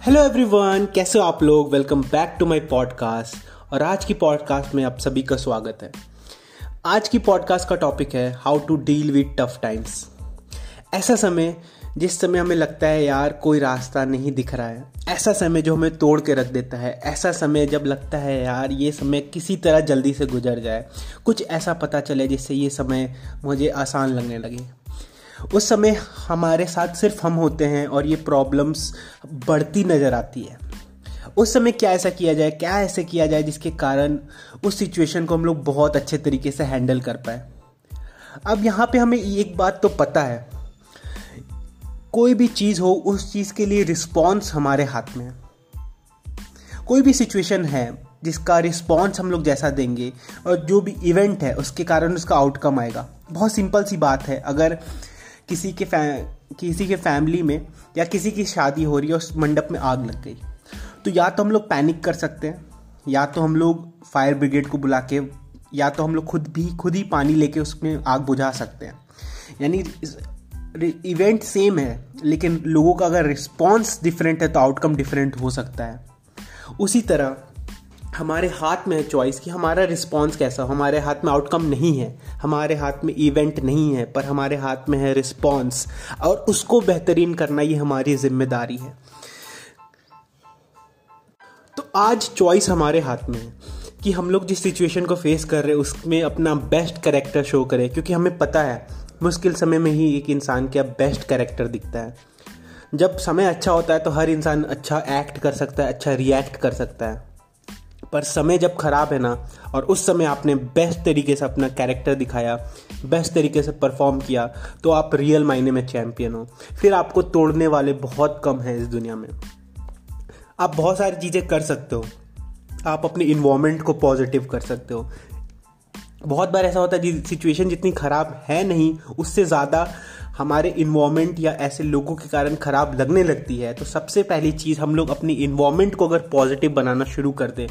Hello everyone कैसे हो आप लोग? Welcome back to my podcast और आज की पॉडकास्ट में आप सभी का स्वागत है। आज की पॉडकास्ट का टॉपिक है how to deal with tough times ऐसा समय, जिस समय हमें लगता है यार कोई रास्ता नहीं दिख रहा है, ऐसा समय जो हमें तोड़ के रख देता है, ऐसा समय जब लगता है यार ये समय किसी तरह जल्दी से गुजर जाए, कुछ ऐसा पता चले जिससे ये समय मुझे आसान लगने लगे। उस समय हमारे साथ सिर्फ़ हम होते हैं और ये प्रॉब्लम्स बढ़ती नज़र आती है। उस समय क्या ऐसा किया जाए, क्या ऐसे किया जाए जिसके कारण उस सिचुएशन को हम लोग बहुत अच्छे तरीके से हैंडल कर पाए। अब यहाँ पे हमें एक बात तो पता है, कोई भी चीज़ हो, उस चीज़ के लिए रिस्पॉन्स हमारे हाथ में है। कोई भी सिचुएशन है, जिसका रिस्पॉन्स हम लोग जैसा देंगे और जो भी इवेंट है, उसके कारण उसका आउटकम आएगा। बहुत सिंपल सी बात है, अगर किसी के किसी के फैमिली में या किसी की शादी हो रही है उस मंडप में आग लग गई। तो या तो हम लोग पैनिक कर सकते हैं, या तो हम लोग फायर ब्रिगेड को बुला के, या तो हम लोग खुद भी, खुद ही पानी लेके उसमें आग बुझा सकते हैं। यानी इवेंट सेम है, लेकिन लोगों का अगर रिस्पॉन्स डिफरेंट है तो आउटकम डिफरेंट हो सकता है। उसी तरह हमारे हाथ में है चॉइस कि हमारा रिस्पॉन्स कैसा हो। हमारे हाथ में आउटकम नहीं है। हमारे हाथ में इवेंट नहीं है, पर हमारे हाथ में है रिस्पॉन्स और उसको बेहतरीन करना ये हमारी ज़िम्मेदारी है। तो आज चॉइस हमारे हाथ में है कि हम लोग जिस सिचुएशन को फेस कर रहे हैं, उसमें अपना बेस्ट करेक्टर शो करें। क्योंकि हमें पता है, मुश्किल समय में ही एक इंसान का बेस्ट करेक्टर दिखता है। जब समय अच्छा होता है तो हर इंसान अच्छा एक्ट कर सकता है अच्छा रिएक्ट कर सकता है। पर समय जब ख़राब है ना, और उस समय आपने बेस्ट तरीके से अपना कैरेक्टर दिखाया बेस्ट तरीके से परफॉर्म किया तो आप रियल मायने में चैम्पियन हो। फिर आपको तोड़ने वाले बहुत कम हैं इस दुनिया में। आप बहुत सारी चीज़ें कर सकते हो। आप अपने इन्वामेंट को पॉजिटिव कर सकते हो। बहुत बार ऐसा होता है सिचुएशन जितनी ख़राब है नहीं, उससे ज़्यादा हमारे इन्वामेंट या ऐसे लोगों के कारण ख़राब लगने लगती है तो सबसे पहली चीज़ हम लोग अपनी इन्वामेंट को अगर पॉजिटिव बनाना शुरू कर दें।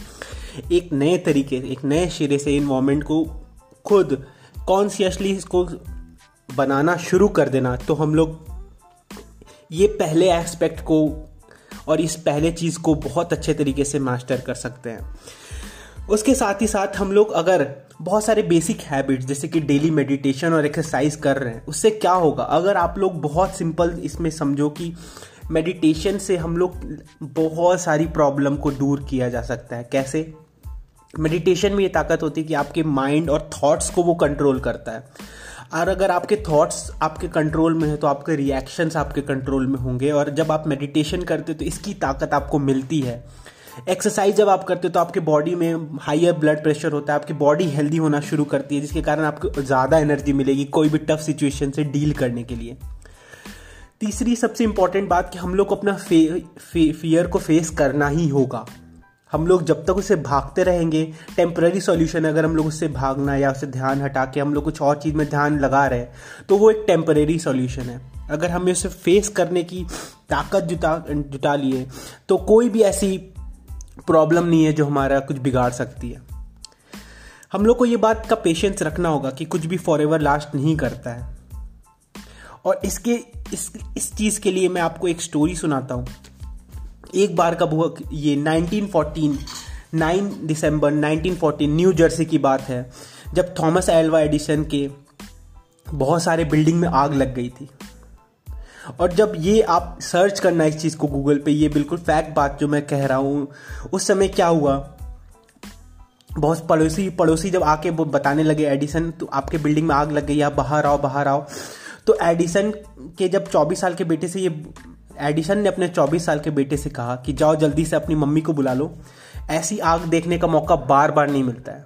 एक नए तरीके, एक नए सिरे से इन्वामेंट को खुद कॉन्सियसली इसको बनाना शुरू कर देना तो हम लोग ये पहले एस्पेक्ट को और इस पहले चीज़ को बहुत अच्छे तरीके से मास्टर कर सकते हैं। उसके साथ ही साथ हम लोग अगर बहुत सारे बेसिक हैबिट्स जैसे कि डेली मेडिटेशन और एक्सरसाइज कर रहे हैं, उससे क्या होगा? अगर आप लोग बहुत सिंपल इसमें समझो कि मेडिटेशन से हम लोग बहुत सारी प्रॉब्लम को दूर किया जा सकता है। कैसे? मेडिटेशन में ये ताकत होती है कि आपके माइंड और थॉट्स को वो कंट्रोल करता है। और अगर आपके थॉट्स आपके कंट्रोल में है तो आपके रिएक्शंस आपके कंट्रोल में होंगे। और जब आप मेडिटेशन करते हो तो इसकी ताकत आपको मिलती है। एक्सरसाइज जब आप करते हो तो आपके बॉडी में हाइयर ब्लड प्रेशर होता है आपकी बॉडी हेल्दी होना शुरू करती है जिसके कारण आपको ज़्यादा एनर्जी मिलेगी कोई भी टफ सिचुएशन से डील करने के लिए। तीसरी सबसे इंपॉर्टेंट बात कि हम लोग को अपना फे, फे, फियर को फेस करना ही होगा। हम लोग जब तक उसे भागते रहेंगे टेम्पररी सॉल्यूशन अगर हम लोग उससे भागना या उसे ध्यान हटा के हम लोग कुछ और चीज़ में ध्यान लगा रहे तो वो एक टेम्पररी सॉल्यूशन है। अगर हमें उसे फेस करने की ताकत जुटा जुटा लिए तो कोई भी ऐसी प्रॉब्लम नहीं है जो हमारा कुछ बिगाड़ सकती है। हम लोग को ये बात का पेशेंस रखना होगा कि कुछ भी फॉर एवर लास्ट नहीं करता है। और इसके, इस इस चीज़ के लिए मैं आपको एक स्टोरी सुनाता हूँ। एक बार का वो ये 1914 9 दिसंबर 1914 न्यू जर्सी की बात है। जब थॉमस एल्वा एडिसन के बहुत सारे बिल्डिंग में आग लग गई थी। और जब ये आप सर्च करना इस चीज़ को गूगल पे, ये बिल्कुल फैक्ट बात जो मैं कह रहा हूँ, उस समय क्या हुआ? बहुत पड़ोसी पड़ोसी जब आके वो बताने लगे एडिसन तो आपके बिल्डिंग में आग लग गई, आप बाहर आओ बाहर आओ। तो एडिसन के जब 24 साल के बेटे से ये एडिसन ने अपने 24 साल के बेटे से कहा कि जाओ जल्दी से अपनी मम्मी को बुला लो। ऐसी आग देखने का मौका बार बार नहीं मिलता है।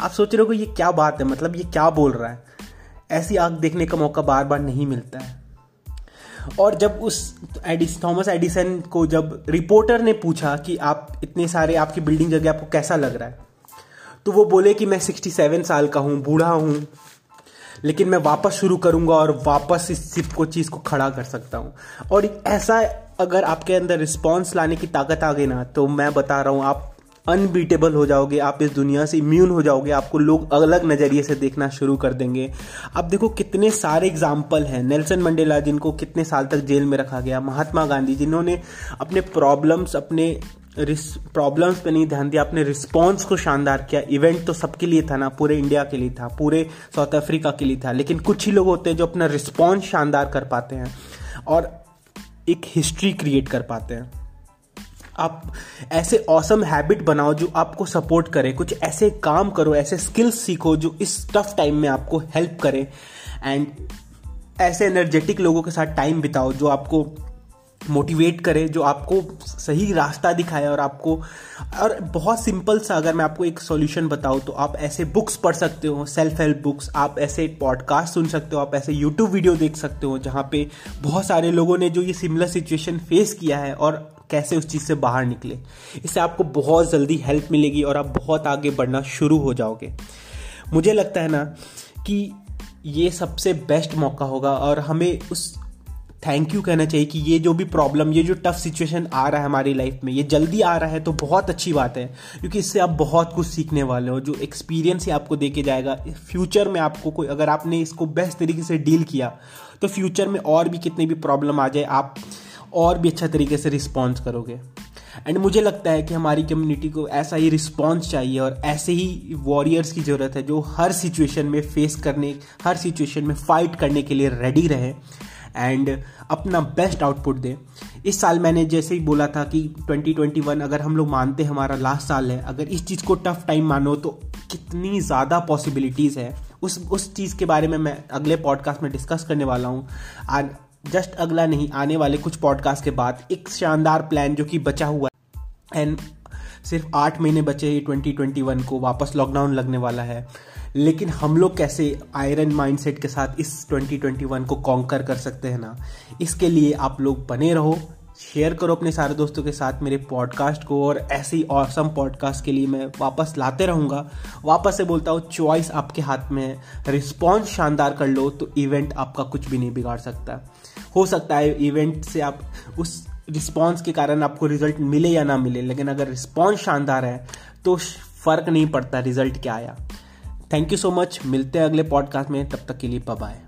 आप सोच रहे हो ये क्या बात है? मतलब ये क्या बोल रहा है? ऐसी आग देखने का मौका बार बार नहीं मिलता है। और जब उस एडिस, थॉमस एडिसन को जब रिपोर्टर ने पूछा कि आप इतने सारे, आपकी बिल्डिंग जगह आपको कैसा लग रहा है तो वो बोले कि मैं 67 साल का हूँ, बूढ़ा हूँ, लेकिन मैं वापस शुरू करूँगा और वापस इस सिप को, चीज़ को खड़ा कर सकता हूँ। और ऐसा अगर आपके अंदर रिस्पॉन्स लाने की ताकत आ गई ना तो मैं बता रहा हूँ, आप अनबीटेबल हो जाओगे, आप इस दुनिया से इम्यून हो जाओगे, आपको लोग अलग नज़रिए से देखना शुरू कर देंगे। अब देखो कितने सारे एग्ज़ाम्पल हैं। नेल्सन मंडेला जिनको कितने साल तक जेल में रखा गया, महात्मा गांधी जिन्होंने अपने प्रॉब्लम्स अपने प्रॉब्लम्स पे नहीं ध्यान दिया, अपने रिस्पॉन्स को शानदार किया। इवेंट तो सबके लिए था ना, पूरे इंडिया के लिए था, पूरे साउथ अफ्रीका के लिए था, लेकिन कुछ ही लोग होते हैं जो अपना रिस्पॉन्स शानदार कर पाते हैं और एक हिस्ट्री क्रिएट कर पाते हैं। आप ऐसे औसम हैबिट बनाओ जो आपको सपोर्ट करे, कुछ ऐसे काम करो, ऐसे स्किल्स सीखो जो इस टफ टाइम में आपको हेल्प करे एंड ऐसे एनर्जेटिक लोगों के साथ टाइम बिताओ जो आपको मोटिवेट करे, जो आपको सही रास्ता दिखाए और आपको, और बहुत सिंपल सा अगर मैं आपको एक सॉल्यूशन बताऊँ तो आप ऐसे बुक्स पढ़ सकते हो सेल्फ हेल्प बुक्स आप ऐसे पॉडकास्ट सुन सकते हो, आप ऐसे यूट्यूब वीडियो देख सकते हो जहाँ पे बहुत सारे लोगों ने जो ये सिमिलर सिचुएशन फेस किया है और कैसे उस चीज़ से बाहर निकले। इससे आपको बहुत जल्दी हेल्प मिलेगी और आप बहुत आगे बढ़ना शुरू हो जाओगे। मुझे लगता है ना कि ये सबसे बेस्ट मौका होगा और हमें उस थैंक यू कहना चाहिए कि ये जो भी प्रॉब्लम ये जो टफ सिचुएशन आ रहा है हमारी लाइफ में, ये जल्दी आ रहा है तो बहुत अच्छी बात है। क्योंकि इससे आप बहुत कुछ सीखने वाले हो, जो एक्सपीरियंस ही आपको दे के जाएगा। फ्यूचर में आपको कोई, अगर आपने इसको बेस्ट तरीके से डील किया तो फ्यूचर में और भी कितनी भी प्रॉब्लम आ जाए, आप और भी अच्छा तरीके से रिस्पॉन्स करोगे। एंड मुझे लगता है कि हमारी कम्युनिटी को ऐसा ही रिस्पॉन्स चाहिए और ऐसे ही वॉरियर्स की ज़रूरत है जो हर सिचुएशन में फेस करने, हर सिचुएशन में फाइट करने के लिए रेडी रहे एंड अपना बेस्ट आउटपुट दें। इस साल मैंने जैसे ही बोला था कि 2021 अगर हम लोग मानते हैं हमारा लास्ट साल है, अगर इस चीज़ को टफ टाइम मानो तो कितनी ज़्यादा पॉसिबिलिटीज़ है। उस उस चीज़ के बारे में मैं अगले पॉडकास्ट में डिस्कस करने वाला हूँ। जस्ट अगला नहीं, आने वाले कुछ पॉडकास्ट के बाद एक शानदार प्लान जो कि बचा हुआ है। एंड सिर्फ़ आठ महीने बचे ही ट्वेंटी ट्वेंटी वन को वापस लॉकडाउन लगने वाला है। लेकिन हम लोग कैसे आयरन माइंडसेट के साथ इस 2021 को कॉन्कर कर सकते हैं ना? इसके लिए आप लोग बने रहो शेयर करो अपने सारे दोस्तों के साथ मेरे पॉडकास्ट को और ऐसे ही औसम पॉडकास्ट के लिए मैं वापस लाते रहूँगा। वापस से बोलता हूँ चॉइस आपके हाथ में है। रिस्पॉन्स शानदार कर लो तो इवेंट आपका कुछ भी नहीं बिगाड़ सकता। हो सकता है इवेंट से आप उस रिस्पॉन्स के कारण आपको रिज़ल्ट मिले या ना मिले, लेकिन अगर रिस्पॉन्स शानदार है तो फ़र्क नहीं पड़ता रिज़ल्ट क्या आया। थैंक यू सो मच मिलते हैं अगले पॉडकास्ट में, तब तक के लिए बाय